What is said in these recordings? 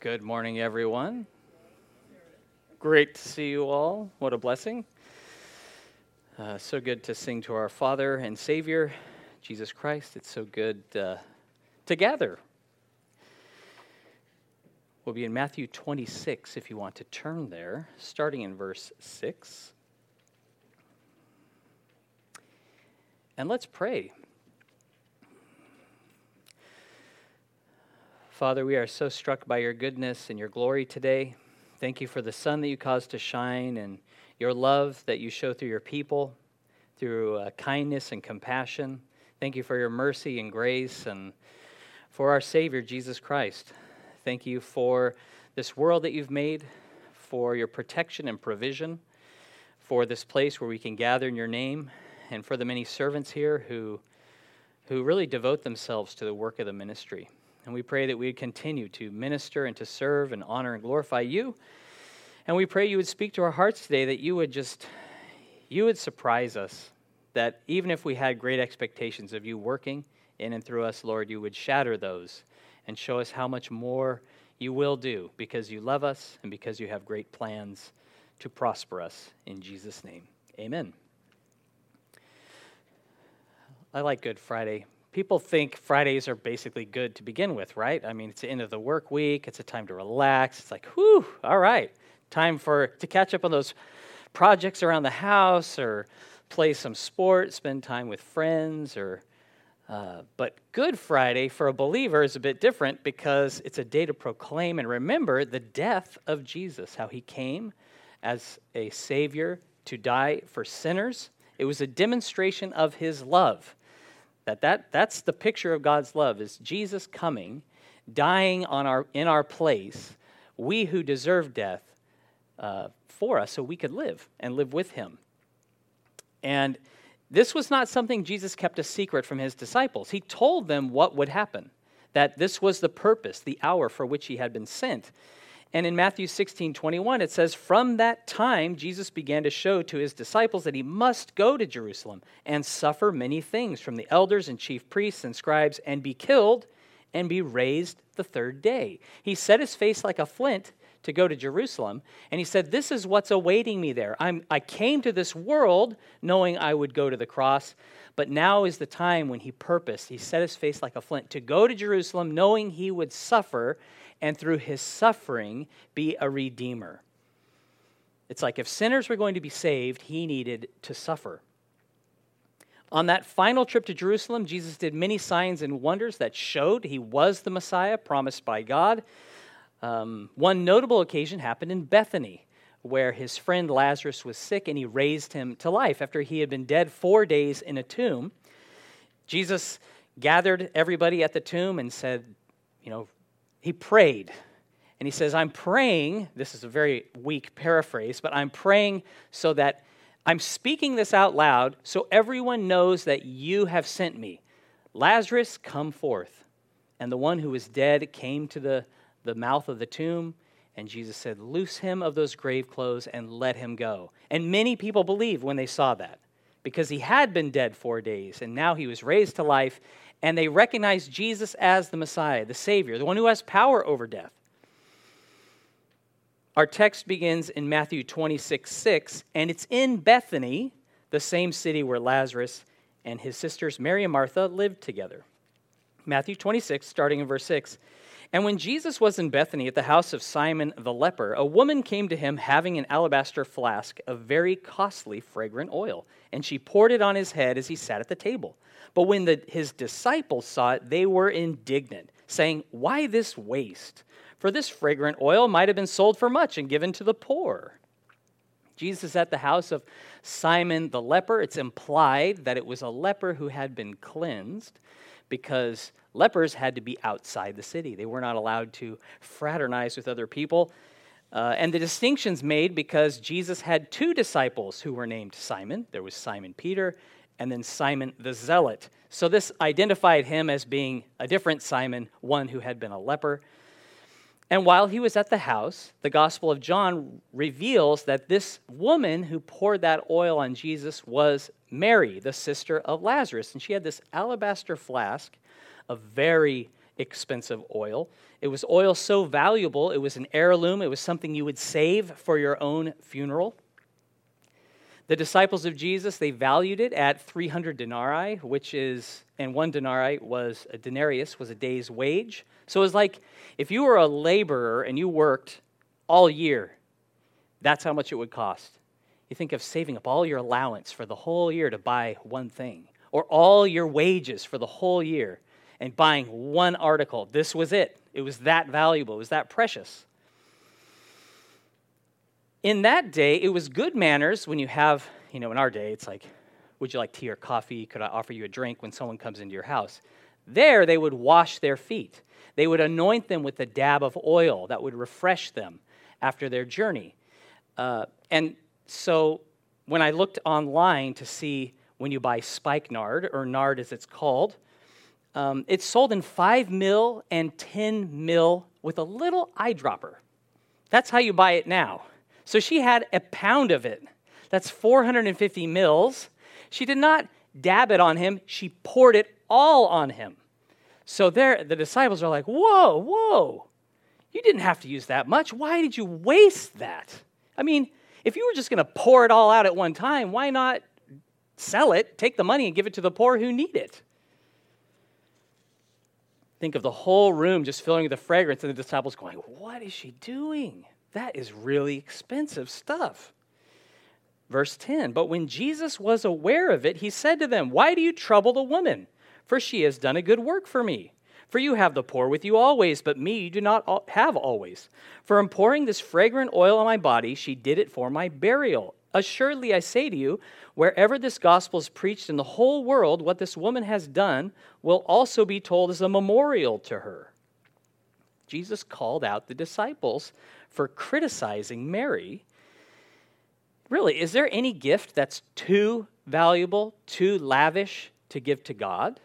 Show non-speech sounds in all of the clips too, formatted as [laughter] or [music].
Good morning, everyone. Great to see you all. What a blessing. Uh, so good to sing to our Father and Savior, Jesus Christ. It's so good uh, to gather. We'll be in Matthew 26 if you want to turn there, starting in verse 6. And let's pray. Father, we are so struck by your goodness and your glory today. Thank you for the sun that you caused to shine and your love that you show through your people, through uh, kindness and compassion. Thank you for your mercy and grace and for our Savior, Jesus Christ. Thank you for this world that you've made, for your protection and provision, for this place where we can gather in your name, and for the many servants here who, who really devote themselves to the work of the ministry. And we pray that we would continue to minister and to serve and honor and glorify you. And we pray you would speak to our hearts today, that you would just, you would surprise us. That even if we had great expectations of you working in and through us, Lord, you would shatter those and show us how much more you will do because you love us and because you have great plans to prosper us. In Jesus' name, amen. I like Good Friday people think Fridays are basically good to begin with, right? I mean, it's the end of the work week, it's a time to relax. It's like, whew, all right, time for to catch up on those projects around the house or play some sport, spend time with friends or uh, but Good Friday for a believer is a bit different because it's a day to proclaim and remember the death of Jesus, how he came as a Savior to die for sinners. It was a demonstration of his love. That, that that's the picture of God's love is Jesus coming, dying on our, in our place, we who deserve death uh, for us so we could live and live with him. And this was not something Jesus kept a secret from his disciples. He told them what would happen, that this was the purpose, the hour for which he had been sent. And in Matthew 16, 21, it says, From that time, Jesus began to show to his disciples that he must go to Jerusalem and suffer many things from the elders and chief priests and scribes and be killed and be raised the third day. He set his face like a flint to go to Jerusalem, and he said, This is what's awaiting me there. I'm, I came to this world knowing I would go to the cross, but now is the time when he purposed, he set his face like a flint to go to Jerusalem knowing he would suffer and through his suffering be a redeemer. It's like if sinners were going to be saved, he needed to suffer. On that final trip to Jerusalem, Jesus did many signs and wonders that showed he was the Messiah promised by God. Um, one notable occasion happened in Bethany, where his friend Lazarus was sick and he raised him to life after he had been dead four days in a tomb. Jesus gathered everybody at the tomb and said, You know, he prayed. And he says, I'm praying, this is a very weak paraphrase, but I'm praying so that I'm speaking this out loud so everyone knows that you have sent me. Lazarus, come forth. And the one who was dead came to the, the mouth of the tomb, and Jesus said, Loose him of those grave clothes and let him go. And many people believed when they saw that because he had been dead four days, and now he was raised to life, and they recognize Jesus as the Messiah, the Savior, the one who has power over death. Our text begins in Matthew 26 6, and it's in Bethany, the same city where Lazarus and his sisters Mary and Martha lived together. Matthew 26, starting in verse 6. And when Jesus was in Bethany at the house of Simon the leper, a woman came to him having an alabaster flask of very costly fragrant oil, and she poured it on his head as he sat at the table. But when the, his disciples saw it, they were indignant, saying, Why this waste? For this fragrant oil might have been sold for much and given to the poor. Jesus at the house of Simon the leper. It's implied that it was a leper who had been cleansed because lepers had to be outside the city. They were not allowed to fraternize with other people. Uh, and the distinction's made because Jesus had two disciples who were named Simon. There was Simon Peter and then Simon the Zealot. So this identified him as being a different Simon, one who had been a leper. And while he was at the house, the Gospel of John reveals that this woman who poured that oil on Jesus was Mary, the sister of Lazarus. And she had this alabaster flask of very expensive oil. It was oil so valuable, it was an heirloom, it was something you would save for your own funeral. The disciples of Jesus, they valued it at 300 denarii, which is, and one denarii was a denarius, was a day's wage. So it was like if you were a laborer and you worked all year, that's how much it would cost. You think of saving up all your allowance for the whole year to buy one thing, or all your wages for the whole year and buying one article. This was it. It was that valuable, it was that precious. In that day, it was good manners when you have, you know, in our day, it's like, would you like tea or coffee? Could I offer you a drink when someone comes into your house? There, they would wash their feet. They would anoint them with a dab of oil that would refresh them after their journey. Uh, and so when I looked online to see when you buy spikenard, or nard as it's called, um, it's sold in 5 mil and 10 mil with a little eyedropper. That's how you buy it now. So she had a pound of it. That's 450 mils. She did not dab it on him, she poured it all on him. So there, the disciples are like, Whoa, whoa, you didn't have to use that much. Why did you waste that? I mean, if you were just going to pour it all out at one time, why not sell it, take the money, and give it to the poor who need it? Think of the whole room just filling with the fragrance, and the disciples going, What is she doing? That is really expensive stuff. Verse 10 But when Jesus was aware of it, he said to them, Why do you trouble the woman? For she has done a good work for me. For you have the poor with you always, but me you do not have always. For in pouring this fragrant oil on my body, she did it for my burial. Assuredly, I say to you, wherever this gospel is preached in the whole world, what this woman has done will also be told as a memorial to her. Jesus called out the disciples for criticizing Mary. Really, is there any gift that's too valuable, too lavish to give to God?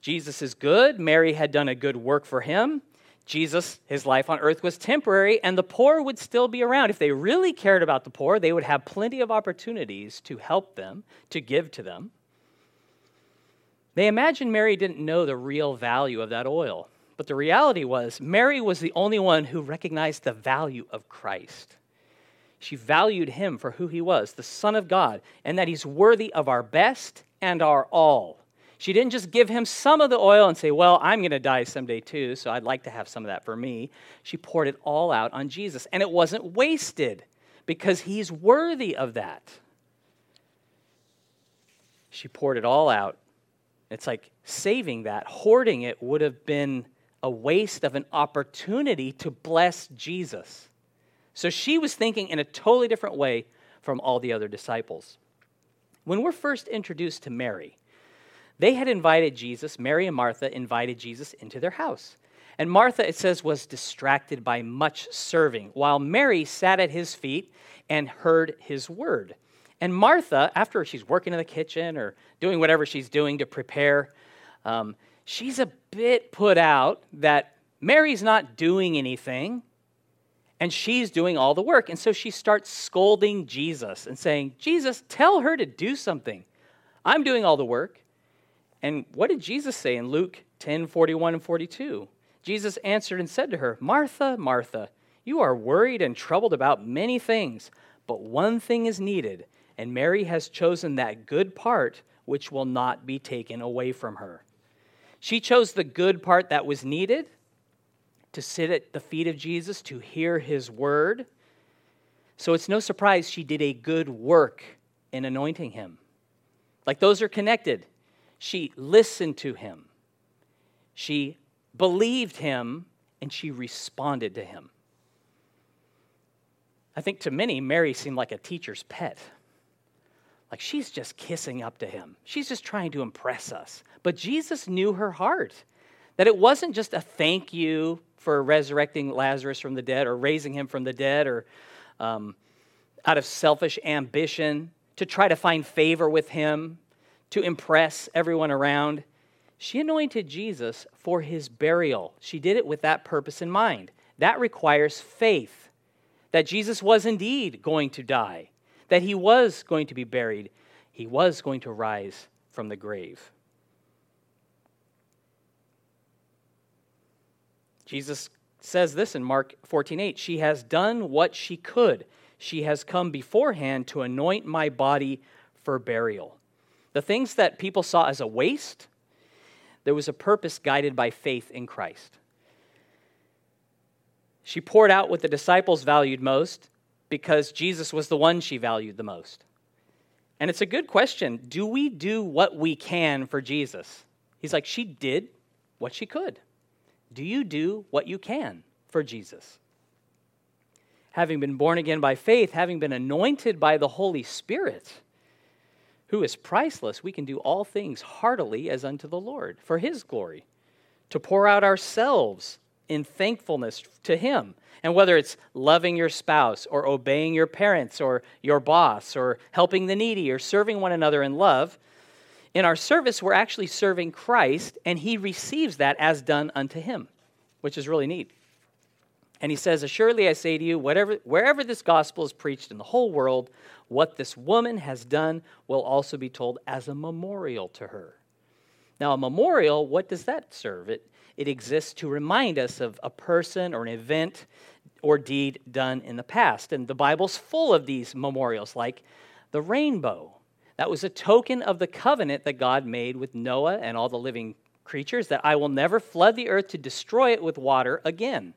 Jesus is good. Mary had done a good work for him. Jesus, his life on earth was temporary, and the poor would still be around. If they really cared about the poor, they would have plenty of opportunities to help them, to give to them. They imagined Mary didn't know the real value of that oil. But the reality was, Mary was the only one who recognized the value of Christ. She valued him for who he was, the Son of God, and that he's worthy of our best and our all. She didn't just give him some of the oil and say, Well, I'm going to die someday too, so I'd like to have some of that for me. She poured it all out on Jesus, and it wasn't wasted because he's worthy of that. She poured it all out. It's like saving that, hoarding it would have been a waste of an opportunity to bless Jesus. So she was thinking in a totally different way from all the other disciples. When we're first introduced to Mary, they had invited Jesus, Mary and Martha invited Jesus into their house. And Martha, it says, was distracted by much serving, while Mary sat at his feet and heard his word. And Martha, after she's working in the kitchen or doing whatever she's doing to prepare, um, she's a bit put out that Mary's not doing anything and she's doing all the work. And so she starts scolding Jesus and saying, Jesus, tell her to do something. I'm doing all the work. And what did Jesus say in Luke 10 41 and 42? Jesus answered and said to her, Martha, Martha, you are worried and troubled about many things, but one thing is needed, and Mary has chosen that good part which will not be taken away from her. She chose the good part that was needed to sit at the feet of Jesus, to hear his word. So it's no surprise she did a good work in anointing him. Like those are connected. She listened to him, she believed him, and she responded to him. I think to many, Mary seemed like a teacher's pet. Like she's just kissing up to him. She's just trying to impress us. But Jesus knew her heart, that it wasn't just a thank you for resurrecting Lazarus from the dead or raising him from the dead or um, out of selfish ambition to try to find favor with him to impress everyone around. She anointed Jesus for his burial. She did it with that purpose in mind. That requires faith that Jesus was indeed going to die, that he was going to be buried, he was going to rise from the grave. Jesus says this in Mark 14:8, she has done what she could. She has come beforehand to anoint my body for burial. The things that people saw as a waste, there was a purpose guided by faith in Christ. She poured out what the disciples valued most because Jesus was the one she valued the most. And it's a good question. Do we do what we can for Jesus? He's like, she did what she could. Do you do what you can for Jesus? Having been born again by faith, having been anointed by the Holy Spirit, who is priceless, we can do all things heartily as unto the Lord for his glory, to pour out ourselves in thankfulness to him. And whether it's loving your spouse or obeying your parents or your boss or helping the needy or serving one another in love, in our service, we're actually serving Christ, and he receives that as done unto him, which is really neat. And he says, Assuredly I say to you, whatever, wherever this gospel is preached in the whole world, what this woman has done will also be told as a memorial to her. Now, a memorial, what does that serve? It, it exists to remind us of a person or an event or deed done in the past. And the Bible's full of these memorials, like the rainbow. That was a token of the covenant that God made with Noah and all the living creatures that I will never flood the earth to destroy it with water again.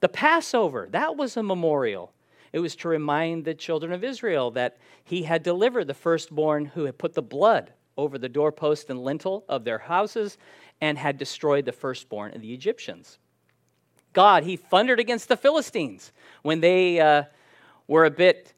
The Passover, that was a memorial. It was to remind the children of Israel that he had delivered the firstborn who had put the blood over the doorpost and lintel of their houses and had destroyed the firstborn of the Egyptians. God, he thundered against the Philistines when they uh, were a bit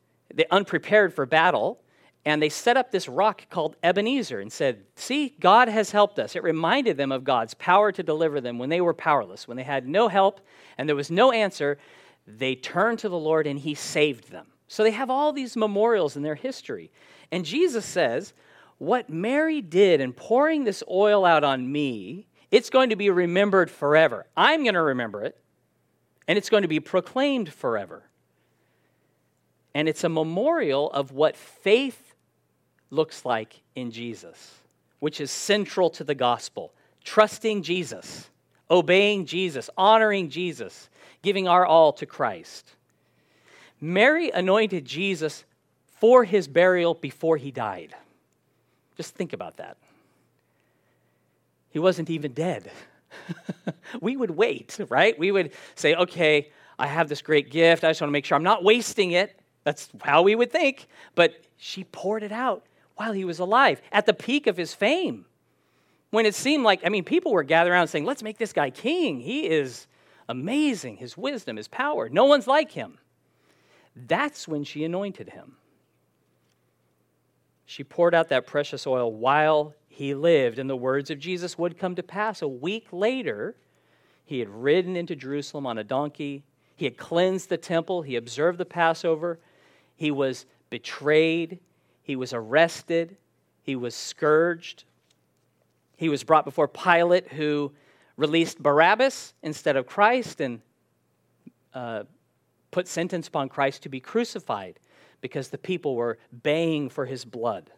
unprepared for battle. And they set up this rock called Ebenezer and said, See, God has helped us. It reminded them of God's power to deliver them when they were powerless, when they had no help and there was no answer. They turned to the Lord and He saved them. So they have all these memorials in their history. And Jesus says, What Mary did in pouring this oil out on me, it's going to be remembered forever. I'm going to remember it, and it's going to be proclaimed forever. And it's a memorial of what faith looks like in Jesus, which is central to the gospel. Trusting Jesus, obeying Jesus, honoring Jesus, giving our all to Christ. Mary anointed Jesus for his burial before he died. Just think about that. He wasn't even dead. [laughs] we would wait, right? We would say, okay, I have this great gift. I just want to make sure I'm not wasting it. That's how we would think. But she poured it out while he was alive, at the peak of his fame. When it seemed like, I mean, people were gathering around saying, let's make this guy king. He is amazing, his wisdom, his power. No one's like him. That's when she anointed him. She poured out that precious oil while he lived, and the words of Jesus would come to pass. A week later, he had ridden into Jerusalem on a donkey. He had cleansed the temple. He observed the Passover. He was betrayed. He was arrested. He was scourged. He was brought before Pilate, who released Barabbas instead of Christ and uh, put sentence upon Christ to be crucified because the people were baying for his blood.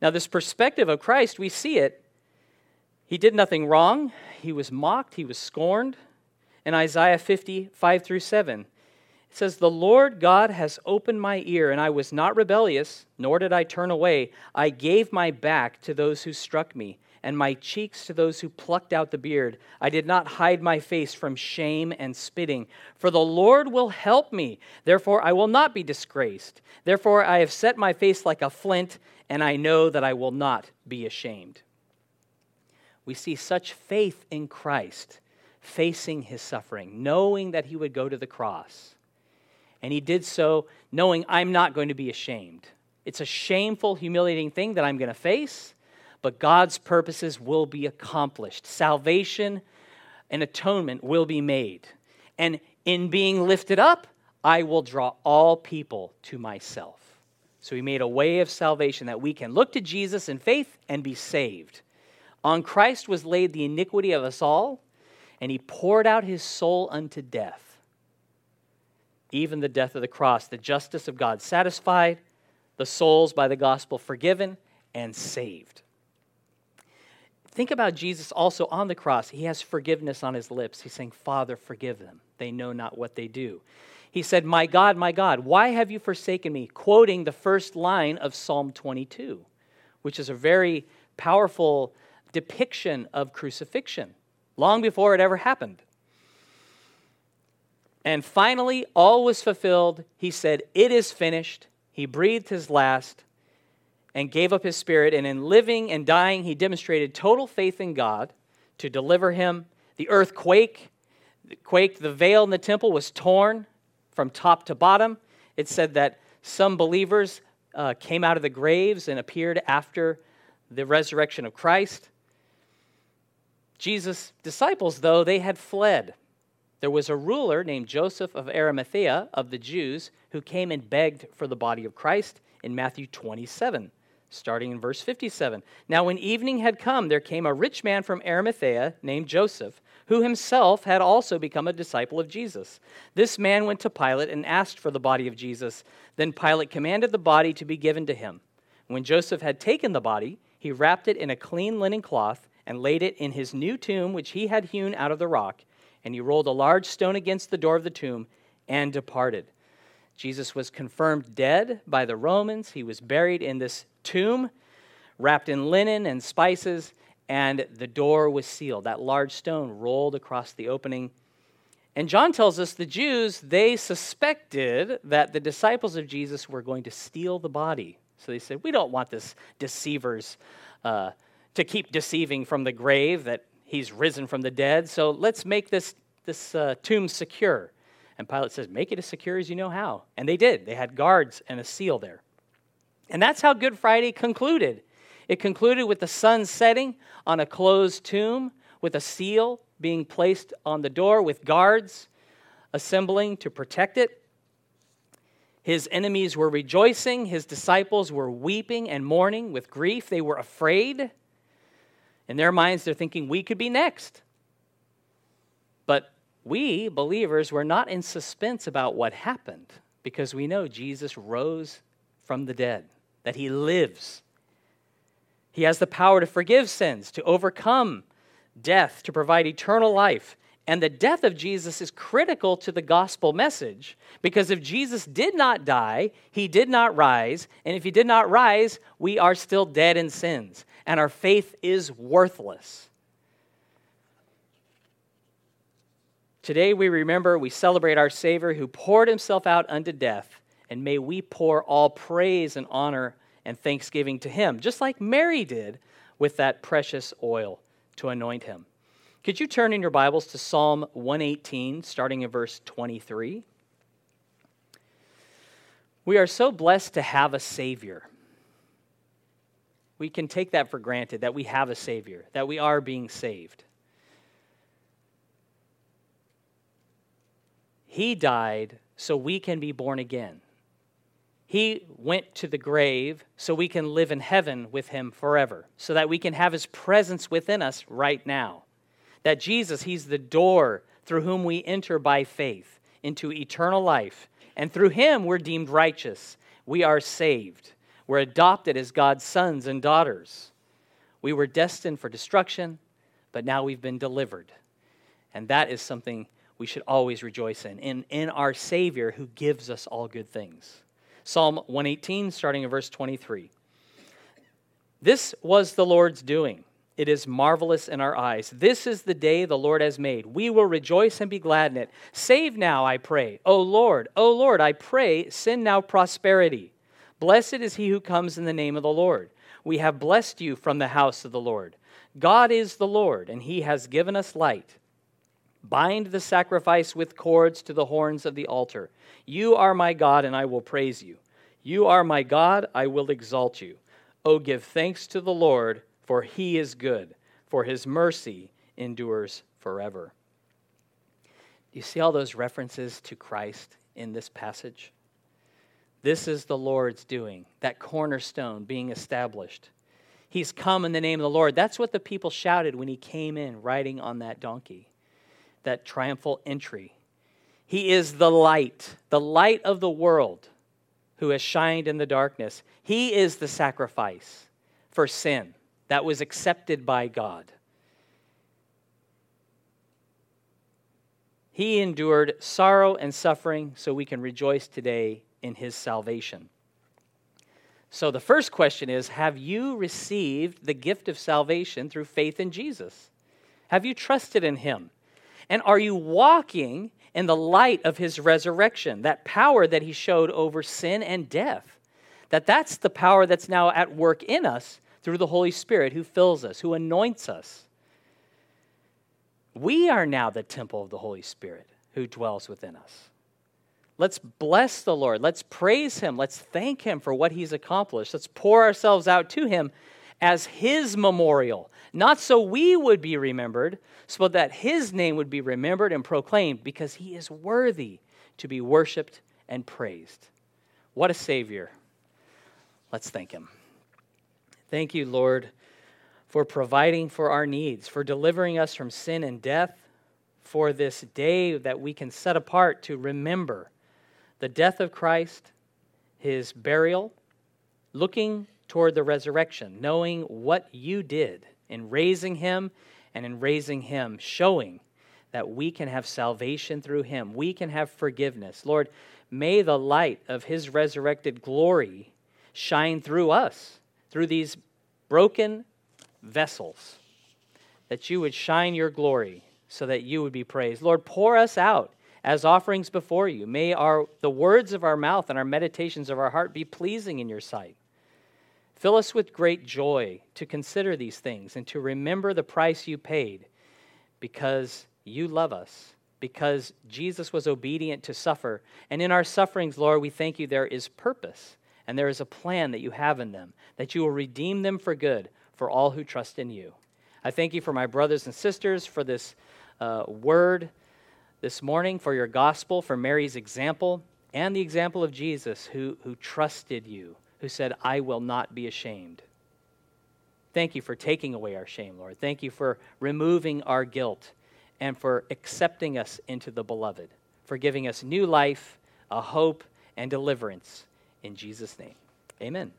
Now, this perspective of Christ, we see it. He did nothing wrong. He was mocked. He was scorned. In Isaiah 55 through 7, it says, The Lord God has opened my ear, and I was not rebellious, nor did I turn away. I gave my back to those who struck me, and my cheeks to those who plucked out the beard. I did not hide my face from shame and spitting. For the Lord will help me. Therefore, I will not be disgraced. Therefore, I have set my face like a flint, and I know that I will not be ashamed. We see such faith in Christ facing his suffering, knowing that he would go to the cross and he did so knowing I'm not going to be ashamed. It's a shameful, humiliating thing that I'm going to face, but God's purposes will be accomplished. Salvation and atonement will be made. And in being lifted up, I will draw all people to myself. So he made a way of salvation that we can look to Jesus in faith and be saved. On Christ was laid the iniquity of us all, and he poured out his soul unto death even the death of the cross, the justice of God satisfied, the souls by the gospel forgiven and saved. Think about Jesus also on the cross. He has forgiveness on his lips. He's saying, Father, forgive them. They know not what they do. He said, My God, my God, why have you forsaken me? Quoting the first line of Psalm 22, which is a very powerful depiction of crucifixion, long before it ever happened. And finally, all was fulfilled. He said, It is finished. He breathed his last and gave up his spirit. And in living and dying, he demonstrated total faith in God to deliver him. The earth quaked, quaked. The veil in the temple was torn from top to bottom. It said that some believers uh, came out of the graves and appeared after the resurrection of Christ. Jesus' disciples, though, they had fled. There was a ruler named Joseph of Arimathea of the Jews who came and begged for the body of Christ in Matthew 27 starting in verse 57. Now, when evening had come, there came a rich man from Arimathea named Joseph, who himself had also become a disciple of Jesus. This man went to Pilate and asked for the body of Jesus. Then Pilate commanded the body to be given to him. When Joseph had taken the body, he wrapped it in a clean linen cloth and laid it in his new tomb, which he had hewn out of the rock. And he rolled a large stone against the door of the tomb and departed. Jesus was confirmed dead by the Romans. He was buried in this tomb, wrapped in linen and spices, and the door was sealed. That large stone rolled across the opening. And John tells us the Jews, they suspected that the disciples of Jesus were going to steal the body. So they said, We don't want this deceivers uh, to keep deceiving from the grave that he's risen from the dead. So let's make this, this uh, tomb secure. And Pilate says, Make it as secure as you know how. And they did. They had guards and a seal there. And that's how Good Friday concluded. It concluded with the sun setting on a closed tomb, with a seal being placed on the door, with guards assembling to protect it. His enemies were rejoicing. His disciples were weeping and mourning with grief. They were afraid. In their minds, they're thinking, we could be next. But we, believers, were not in suspense about what happened because we know Jesus rose from the dead that he lives. He has the power to forgive sins, to overcome death, to provide eternal life. And the death of Jesus is critical to the gospel message because if Jesus did not die, he did not rise. And if he did not rise, we are still dead in sins. And our faith is worthless. Today we remember, we celebrate our Savior who poured himself out unto death and may we pour all praise and honor and thanksgiving to him, just like Mary did with that precious oil to anoint him. Could you turn in your Bibles to Psalm 118, starting in verse 23? We are so blessed to have a Savior. We can take that for granted that we have a Savior, that we are being saved. He died so we can be born again. He went to the grave so we can live in heaven with him forever, so that we can have his presence within us right now. That Jesus, he's the door through whom we enter by faith into eternal life. And through him, we're deemed righteous. We are saved. We're adopted as God's sons and daughters. We were destined for destruction, but now we've been delivered. And that is something we should always rejoice in, in, in our Savior who gives us all good things. Psalm 118, starting in verse 23. This was the Lord's doing. It is marvelous in our eyes. This is the day the Lord has made. We will rejoice and be glad in it. Save now, I pray. O Lord, O Lord, I pray, send now prosperity. Blessed is he who comes in the name of the Lord. We have blessed you from the house of the Lord. God is the Lord, and he has given us light. Bind the sacrifice with cords to the horns of the altar. You are my God, and I will praise you. You are my God, I will exalt you. Oh, give thanks to the Lord, for he is good, for his mercy endures forever. Do you see all those references to Christ in this passage? This is the Lord's doing, that cornerstone being established. He's come in the name of the Lord. That's what the people shouted when he came in riding on that donkey that triumphal entry. He is the light, the light of the world who has shined in the darkness. He is the sacrifice for sin. that was accepted by God. He endured sorrow and suffering so we can rejoice today in his salvation. So the first question is Have you received the gift of salvation through faith in Jesus? Have you trusted in him? And are you walking in the light of his resurrection, that power that he showed over sin and death? That that's the power that's now at work in us through the Holy Spirit who fills us, who anoints us. We are now the temple of the Holy Spirit who dwells within us. Let's bless the Lord. Let's praise Him. Let's thank Him for what He's accomplished. Let's pour ourselves out to Him as His memorial, not so we would be remembered, so that His name would be remembered and proclaimed because He is worthy to be worshiped and praised. What a Savior. Let's thank Him. Thank you, Lord for providing for our needs, for delivering us from sin and death, for this day that we can set apart to remember the death of Christ, his burial, looking toward the resurrection, knowing what you did in raising him and in raising him, showing that we can have salvation through him. We can have forgiveness. Lord, may the light of his resurrected glory shine through us, through these broken vessels, that you would shine your glory so that you would be praised. Lord, pour us out as offerings before you. May our, the words of our mouth and our meditations of our heart be pleasing in your sight. Fill us with great joy to consider these things and to remember the price you paid because you love us, because Jesus was obedient to suffer. And in our sufferings, Lord, we thank you there is purpose and there is a plan that you have in them, that you will redeem them for good for all who trust in you. I thank you for my brothers and sisters for this uh, word this morning, for your gospel, for Mary's example, and the example of Jesus who, who trusted you, who said, I will not be ashamed. Thank you for taking away our shame, Lord. Thank you for removing our guilt and for accepting us into the beloved, for giving us new life, a hope, and deliverance. In Jesus' name, amen.